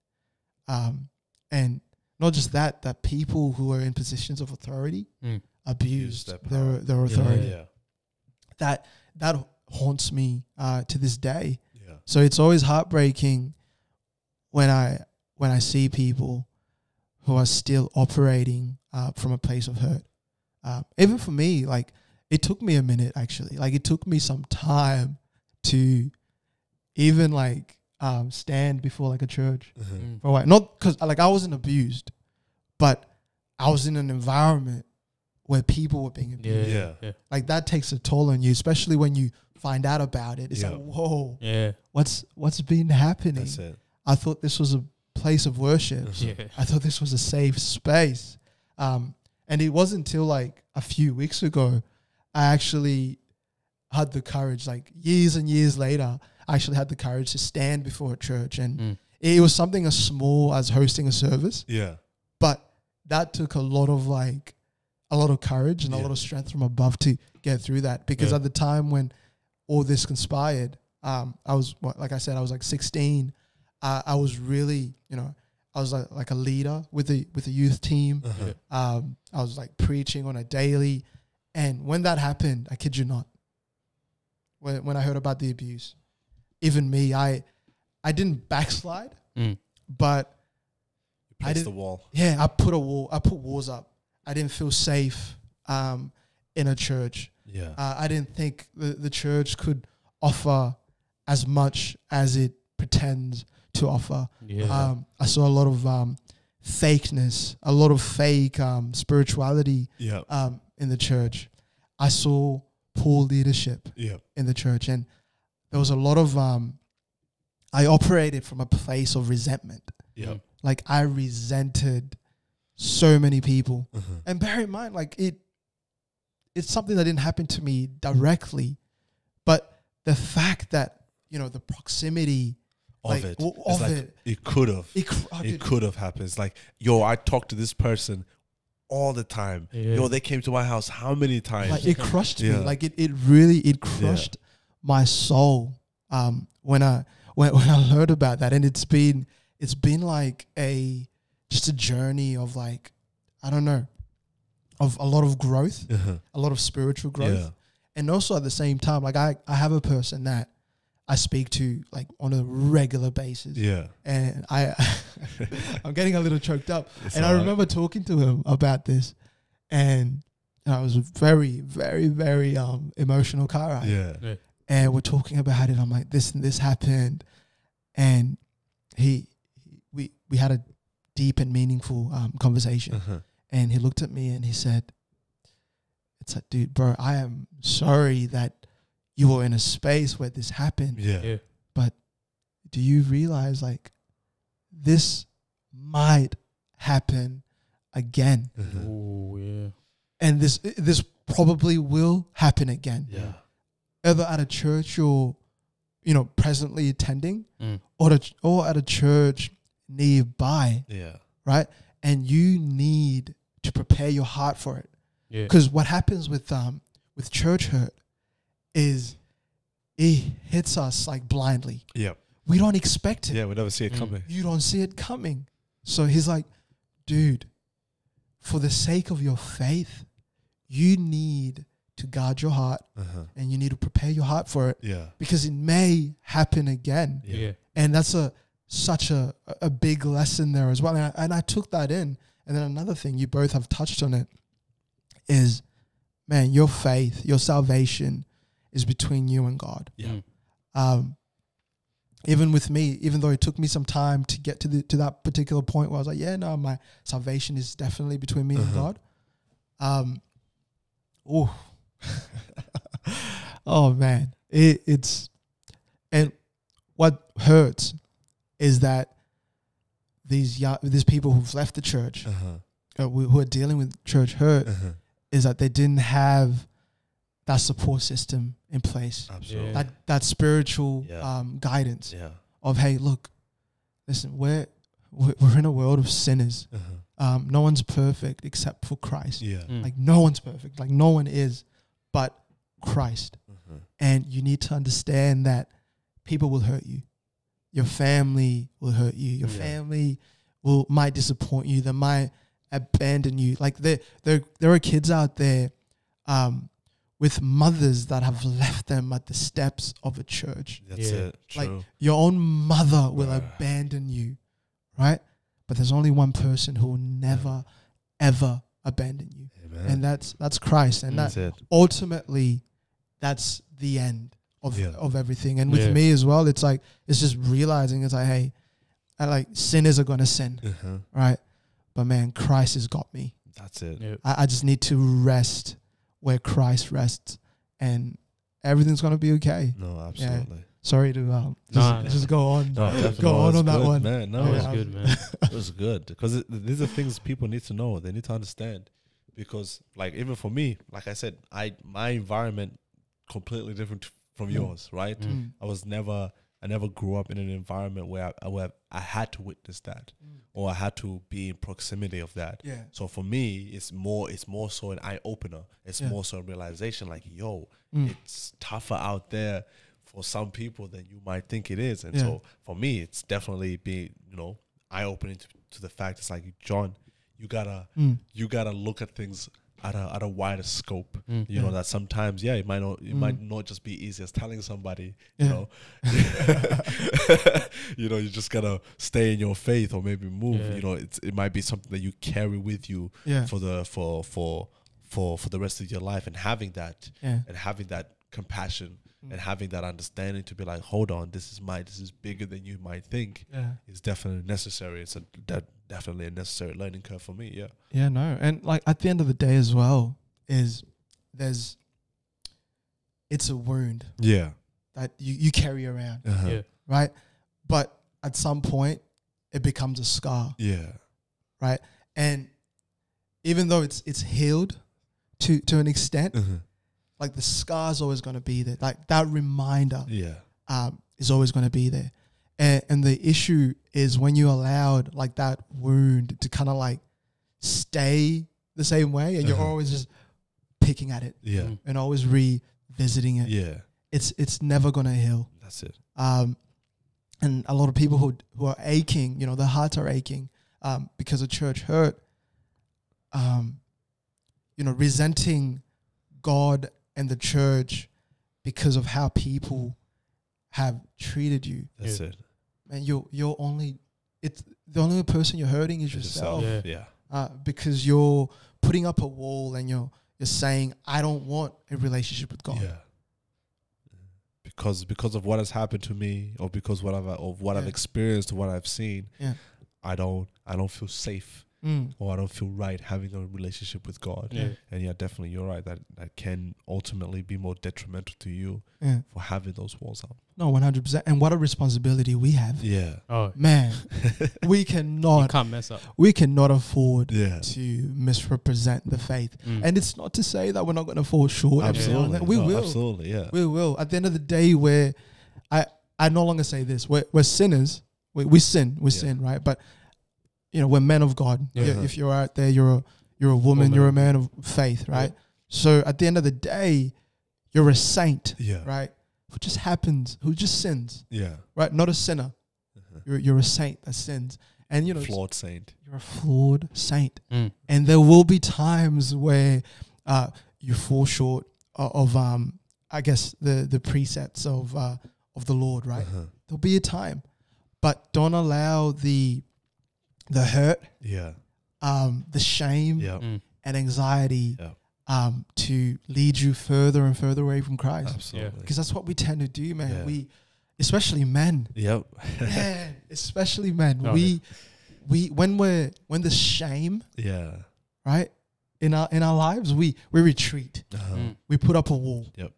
um, and not just that, that people who are in positions of authority
Mm.
abused
their
their
power.
their,
Yeah,
authority.
Yeah.
That that haunts me uh, to this day.
Yeah.
So it's always heartbreaking when I when I see people who are still operating uh, from a place of hurt. Uh, even for me, like it took me a minute actually. Like it took me some time to even like um, stand before like a church
Mhm.
Mm.
for a while. Not because like I wasn't abused, but I was in an environment where people were being abused.
yeah,
Yeah.
yeah,
Like that takes a toll on you, especially when you find out about it. It's
Yeah.
like, whoa,
yeah,
what's what's been happening?
That's it.
I thought this was a place of worship.
Mhm.
yeah.
I thought this was a safe space. Um, and it wasn't until like a few weeks ago, I actually had the courage, like years and years later, I actually had the courage to stand before a church. And
Mm.
it was something as small as hosting a service,
Yeah.
but that took a lot of like, a lot of courage and a lot of strength from above to get through that. Because
Yeah.
at the time when all this conspired, um, I was, like I said, I was like 16. Uh, I was really, you know, I was like, like a leader with the with the youth team.
Uh-huh.
Um, I was like preaching on a daily, and when that happened, I kid you not, when when I heard about the abuse, even me, I I didn't backslide,
Mm.
but
You
I
place the
didn't-
wall.
yeah, I put a wall, I put walls up. I didn't feel safe um, in a church.
Yeah.
Uh, I didn't think the, the church could offer as much as it pretends to offer.
yeah.
Um, I saw a lot of um, fakeness, a lot of fake um, spirituality
yeah.
um, in the church. I saw poor leadership
Yeah.
in the church, and there was a lot of. Um, I operated from a place of resentment.
Yeah.
Mm.
Like I resented so many people,
Uh-huh.
and bear in mind, like it, it's something that didn't happen to me directly, but the fact that you know the proximity
Of
like,
it.
w- of
like
it,
It could have.
it, cr- oh,
It could have happened. It's like, yo, I talked to this person all the time.
Yeah.
Yo, they came to my house how many times?
like it crushed me like it, it really it crushed my soul um when i when, [LAUGHS] when i learned about that and it's been it's been like a just a journey of like i don't know of a lot of growth
uh-huh.
a lot of spiritual growth
Yeah.
and also at the same time like i i have a person that i speak to like on a regular basis
Yeah.
and i [LAUGHS] i'm getting a little choked up
It's
and I
alright.
remember talking to him about this, and I was very, very, very um emotional car ride.
Yeah.
And we're talking about it. I'm like, this and this happened, and he, we, we had a deep and meaningful um, conversation.
Uh-huh.
And he looked at me and he said, "It's like, dude, bro, I am sorry that you were in a space where this happened.
Yeah.
yeah.
Do you realize like this might happen again?"
Uh-huh.
Oh yeah.
and this this probably will happen again
Yeah.
Either at a church you're you know presently attending
Mm.
or at, or at a church nearby
Yeah.
right and you need to prepare your heart for it
Yeah.
because what happens with um with church hurt is it hits us like blindly
Yeah.
we don't expect it
Yeah. We never see it
Mm.
coming.
you don't see it coming so he's like dude for the sake of your faith you need to guard your heart
Uh-huh.
and you need to prepare your heart for it
Yeah.
because it may happen again
Yeah.
Yeah.
and that's a such a a big lesson there as well and I, and I took that in and then another thing you both have touched on it is man your faith your salvation is between you and God
Yeah.
Mm.
um even with me even though it took me some time to get to the to that particular point where I was like yeah no my salvation is definitely between me and
Uh-huh.
God um oh [LAUGHS] oh man it, it's and what hurts is that these young, these people who've left the church
Uh-huh.
uh, who who are dealing with church hurt
Uh-huh.
is that they didn't have that support system in place
Absolutely.
that that spiritual
Yeah.
um, guidance
Yeah.
of hey look listen we're we're we're in a world of sinners
Uh-huh.
um, no one's perfect except for christ
Yeah.
Mm.
like no one's perfect like no one is but christ
Uh-huh.
and you need to understand that people will hurt you your family will hurt you your
Yeah.
family will might disappoint you, They might abandon you. Like there there there are kids out there um with mothers that have left them at the steps of a church.
That's
Yeah.
it.
Like,
True.
Your own mother will
Bruh.
abandon you, right? But there's only one person who will never, ever abandon you,
Amen.
and that's that's Christ. And that
That's it.
ultimately, that's the end of
Yeah.
of everything. And with
Yeah.
me as well, it's like it's just realizing it's like, hey, I like sinners are gonna sin,
Uh-huh.
right? But man, Christ has got me.
That's it.
Yeah.
I, I just need to rest where Christ rests, and everything's gonna be okay.
No, absolutely.
Sorry to um, just,
Nah, nah.
just go on.
No, definitely.
Go
No,
on
it's
on that
good,
one.
Man, no,
That was good, [LAUGHS] man.
it was good because these are things people need to know. They need to understand because, like, even for me, like I said, I my environment completely different from
Mm.
yours, right?
Mm.
Mm.
I was never, I never grew up in an environment where I, where I had to witness that or I had to be in proximity of that.
Yeah.
So for me, it's more, it's more so an eye opener. It's
Yeah.
more so a realization, like, yo,
Mm.
it's tougher out there for some people than you might think it is. And
Yeah.
so for me, it's definitely being, you know, eye opening to, to the fact it's like, John, you gotta,
Mm.
you gotta look at things at a, at a wider scope.
Mm.
You know, that sometimes, yeah, it might not, it
Mm.
might not just be easy as telling somebody,
Yeah.
you know, [LAUGHS] you know, you just gotta stay in your faith or maybe move,
Yeah.
you know, it's, it might be something that you carry with you
Yeah.
for the, for, for, for, for the rest of your life and having that
Yeah.
and having that compassion
Mm.
and having that understanding to be like, hold on, this is my, this is bigger than you might think
Yeah.
is definitely necessary. It's a that definitely a necessary learning curve for me. Yeah.
Yeah, no. And like at the end of the day as well is there's it's a wound
Yeah.
that you, you carry around,
Uh-huh.
Yeah.
right? But at some point it becomes a scar,
Yeah.
right? And even though it's it's healed to to an extent,
Uh-huh.
like the scar's always gonna be there. Like that reminder
Yeah.
um, is always going to be there. And, and the issue is when you allowed like that wound to kind of like stay the same way and you're
Uh-huh.
always just picking at it
Yeah.
Mm.
and always revisiting it.
Yeah.
It's it's never going to heal.
That's it.
Um, and a lot of people who who are aching, you know, their hearts are aching um, because of church hurt. Um, you know, resenting God and the church because of how people have treated you.
That's
Yeah.
it.
And you're you're only it's the only person you're hurting is
It's
yourself,
Yeah.
Yeah.
uh, because you're putting up a wall and you're you're saying I don't want a relationship with God.
Yeah. Because because of what has happened to me, or because what I've of what I've
Yeah.
experienced, what I've seen,
Yeah.
I don't I don't feel safe
Mm.
or I don't feel right having a relationship with God.
Yeah.
And yeah, definitely you're right. That that can ultimately be more detrimental to you
Yeah.
for having those walls up.
No, one hundred percent. And what a responsibility we have,
Yeah.
Oh,
man. [LAUGHS] we
you
cannot
can't mess up.
we cannot afford
Yeah.
to misrepresent the faith.
Mm.
And it's not to say that we're not going to fall short. every now and
Absolutely.
then. We
No,
will.
Absolutely. Yeah.
We will. At the end of the day, where I I no longer say this. We're we're sinners. We we sin. We
Yeah.
sin, right? But you know, we're men of God.
Yeah.
Yeah, If you're out there, you're a you're a woman.
Woman.
You're a man of faith, right? So at the end of the day, you're a saint,
Yeah.
right? Who just happens, who just sins,
Yeah.
right? Not a sinner.
Uh-huh.
You're you're a saint that sins, and you know
Flawed saint.
you're a flawed saint.
Mm.
and there will be times where uh, you fall short of, of um, I guess the the precepts of uh, of the Lord, right?
Uh-huh.
There'll be a time, but don't allow the the hurt,
Yeah.
um, the shame,
Yeah.
Mm.
and anxiety
Yeah.
um, to lead you further and further away from Christ,
Absolutely.
because that's what we tend to do, man.
Yeah.
We, especially men,
Yep. [LAUGHS]
man, especially men,
Oh,
we we when we're when the shame
yeah.
right in our in our lives we we retreat
Uh-huh.
Mm.
we put up a wall
Yep.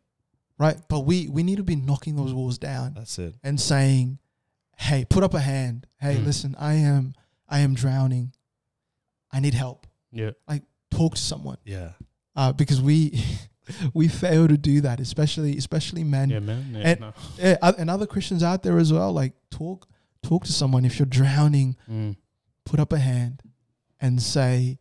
right but we we need to be knocking those walls down
That's it.
and saying hey put up a hand hey
Mm.
listen i am i am drowning i need help
Yeah.
Like talk to someone
Yeah.
uh, because we [LAUGHS] we fail to do that especially especially men
Yeah, man. Yeah,
And-
no.
Yeah, and other christians out there as well like talk talk to someone if you're drowning
Mm.
put up a hand and say,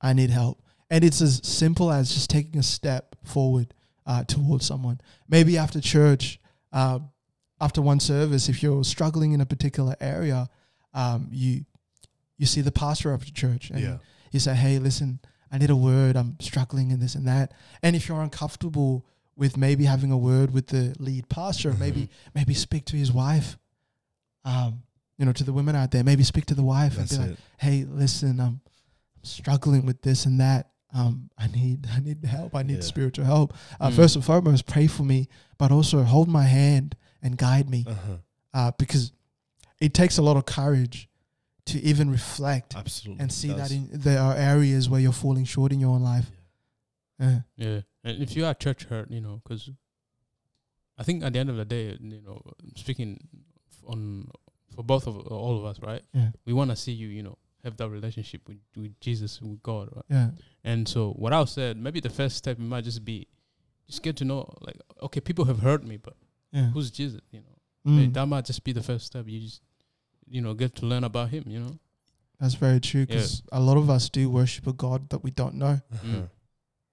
I need help. And it's as simple as just taking a step forward uh, towards someone. Maybe after church, um, after one service, if you're struggling in a particular area, um, you you see the pastor of the church and
yeah.
you say, Hey, listen, I need a word. I'm struggling in this and that. And if you're uncomfortable with maybe having a word with the lead pastor,
Mm-hmm.
maybe maybe speak to his wife. Um, you know, to the women out there, maybe speak to the wife
That's
and be like. Hey, listen, I'm struggling with this and that. Um, I need [LAUGHS] I need help. I need
Yeah.
spiritual help. Uh,
Mm.
First and foremost, pray for me, but also hold my hand and guide me.
Uh-huh.
Uh, because it takes a lot of courage to even reflect
Absolutely.
and see
It
that in, there are areas where you're falling short in your own life. Yeah.
Yeah, and if you are church hurt, you know, because I think at the end of the day, you know, speaking f- on for both of all of us, right?
Yeah.
We want to see you, you know, have that relationship with, with Jesus, with God, right?
Yeah.
And so, what I said, maybe the first step might just be just get to know, like, okay, people have heard me, but
Yeah.
who's Jesus? You know, Hey,
Mm,
that might just be the first step. You just, you know, get to learn about Him. You know.
that's very true
Yeah.
because a lot of us do worship a God that we don't know. [LAUGHS]
Mm.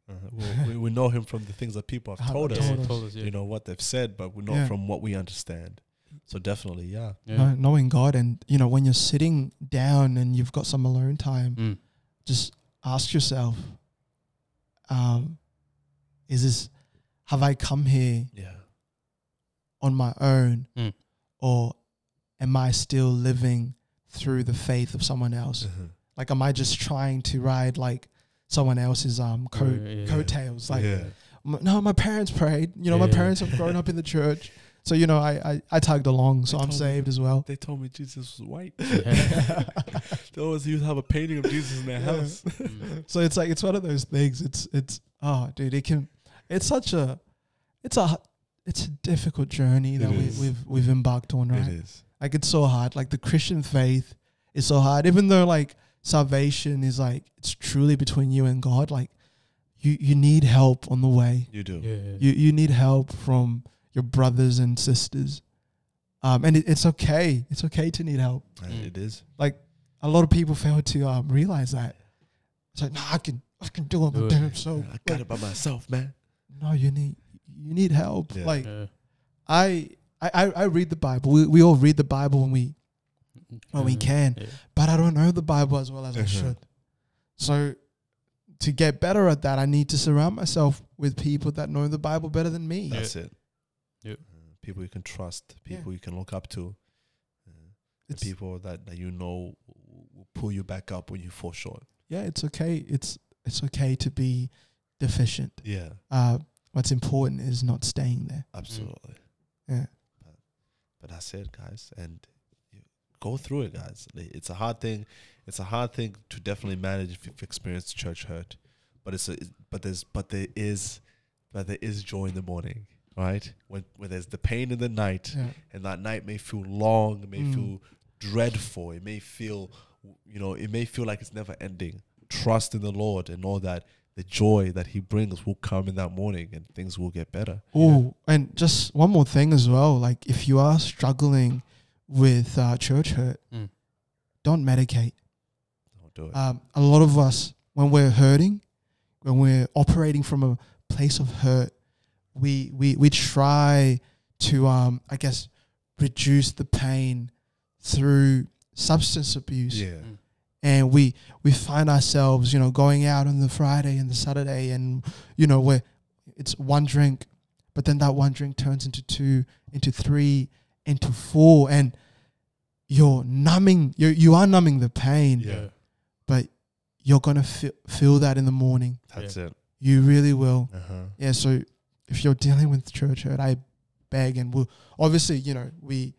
Uh-huh. Well, we, we know him from the things that people have
Have
told us.
told us.
told us, yeah.
You know what they've said, but we know
Yeah.
from what we understand. So definitely, yeah.
yeah.
Know- knowing God and you know when you're sitting down and you've got some alone time,
Mm.
just ask yourself, um, is this have I come here
Yeah.
on my own,
Mm.
or am I still living through the faith of someone else?
Uh-huh.
Like, am I just trying to ride like someone else's um coat
Yeah, yeah, yeah.
coattails? Like,
yeah.
m- no, my parents prayed. You know, my parents have grown up in the church, so you know, I I, I tugged along, so
They
I'm
told me-
saved as well.
They told me Jesus was white.
Yeah. [LAUGHS] [LAUGHS]
they always used to have a painting of Jesus in their
Yeah.
house.
Mm. [LAUGHS]
So it's like it's one of those things. It's it's oh, dude, it can. It's such a, it's a, it's a difficult journey that
It
we,
is.
we've we've embarked on, right?
It is.
Like it's so hard. Like the Christian faith is so hard. Even though like salvation is like it's truly between you and God. Like you you need help on the way.
You do.
Yeah, yeah.
You you need help from your brothers and sisters. Um, and it, it's okay. It's okay to need help.
And
Mm.
It is.
A lot of people fail to um, realize that. It's like, nah, I can I can do it
Do
my
it.
damn self.
I got it by myself, man.
No, you need you need help.
Yeah.
Like
yeah.
I, I I I read the Bible. We we all read the Bible when we when we can.
Yeah.
but I don't know the Bible as well as I
Uh-huh.
should. So to get better at that, I need to surround myself with people that know the Bible better than me.
Yeah.
That's it.
Yep.
Uh, people you can trust,
Yeah.
people you can look up to, uh, the
It's,
people that, that you know will will pull you back up when you fall short.
yeah, it's okay. It's it's okay to be deficient.
Yeah,
Uh, what's important is not staying there.
absolutely.
Yeah.
But, that's it, guys. And go through it, guys. It's a hard thing. It's a hard thing to definitely manage if you've experienced church hurt. But it's a, but there's but there is but there is joy in the morning, right? When when there's the pain in the night,
Yeah.
and that night may feel long, it may
Mm.
feel dreadful, it may feel, you know, it may feel like it's never ending. Trust in the Lord and know that the joy that He brings will come in that morning, and things will get better.
Oh, and just one more thing as well. Like if you are struggling with uh, church hurt,
Mm.
don't medicate.
Don't do it.
Um, a lot of us, when we're hurting, when we're operating from a place of hurt, we we we try to um, I guess reduce the pain through substance abuse,
yeah,
Mm.
And we we find ourselves, you know, going out on the Friday and the Saturday, and you know, where it's one drink, but then that one drink turns into two, into three, into four, and you're numbing, you you are numbing the pain
Yeah.
but you're gonna feel feel that in the morning.
that's it.
You really will.
Uh huh.
Yeah. So if you're dealing with church hurt, I beg and we'll obviously you know we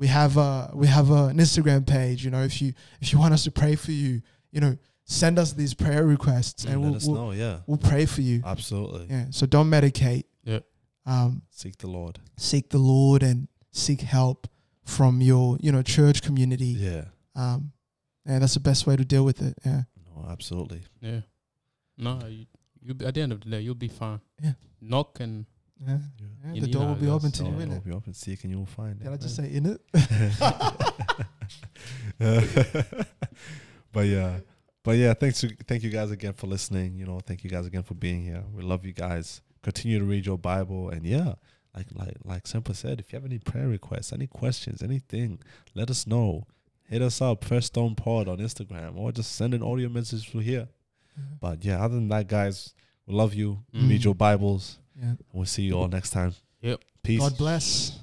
we have a we have a, an Instagram page. You know if you if you want us to pray for you, you know send us these prayer requests and
Let
we'll
us
we'll,
know. Yeah,
we'll pray for you.
absolutely.
Yeah. So don't medicate.
Yeah.
Um,
Seek the Lord.
seek the Lord and seek help from your you know church community.
Yeah.
Um, and that's the best way to deal with it. Yeah.
No, absolutely.
Yeah. No, you, you at the end of the day, you'll be fine.
Yeah.
Knock and
yeah.
yeah.
The door will be open to you, innit?
will be open, See, can you'll find.
Can
it,
I just say, in it? [LAUGHS]
but yeah. But yeah, thanks to, thank you guys again for listening. You know, thank you guys again for being here. We love you guys. Continue to read your Bible and yeah, like like like Semper said, if you have any prayer requests, any questions, anything, let us know. Hit us up, First Stone Pod on Instagram, or just send an audio message through here. Mm-hmm. But yeah, other than that, guys, we love you.
Mm.
Read your Bibles
yeah.
We'll see you all next time.
Yep.
Peace.
God bless.